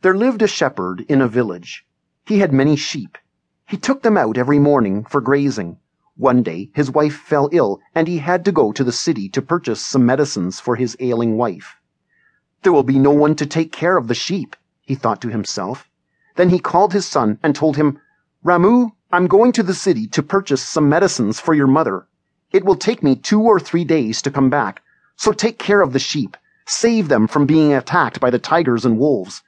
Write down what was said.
There lived a shepherd in a village. He had many sheep. He took them out every morning for grazing. One day his wife fell ill, and he had to go to the city to purchase some medicines for his ailing wife. There will be no one to take care of the sheep, he thought to himself. Then he called his son and told him, Ramu, I'm going to the city to purchase some medicines for your mother. It will take me two or three days to come back, so take care of the sheep. Save them from being attacked by the tigers and wolves.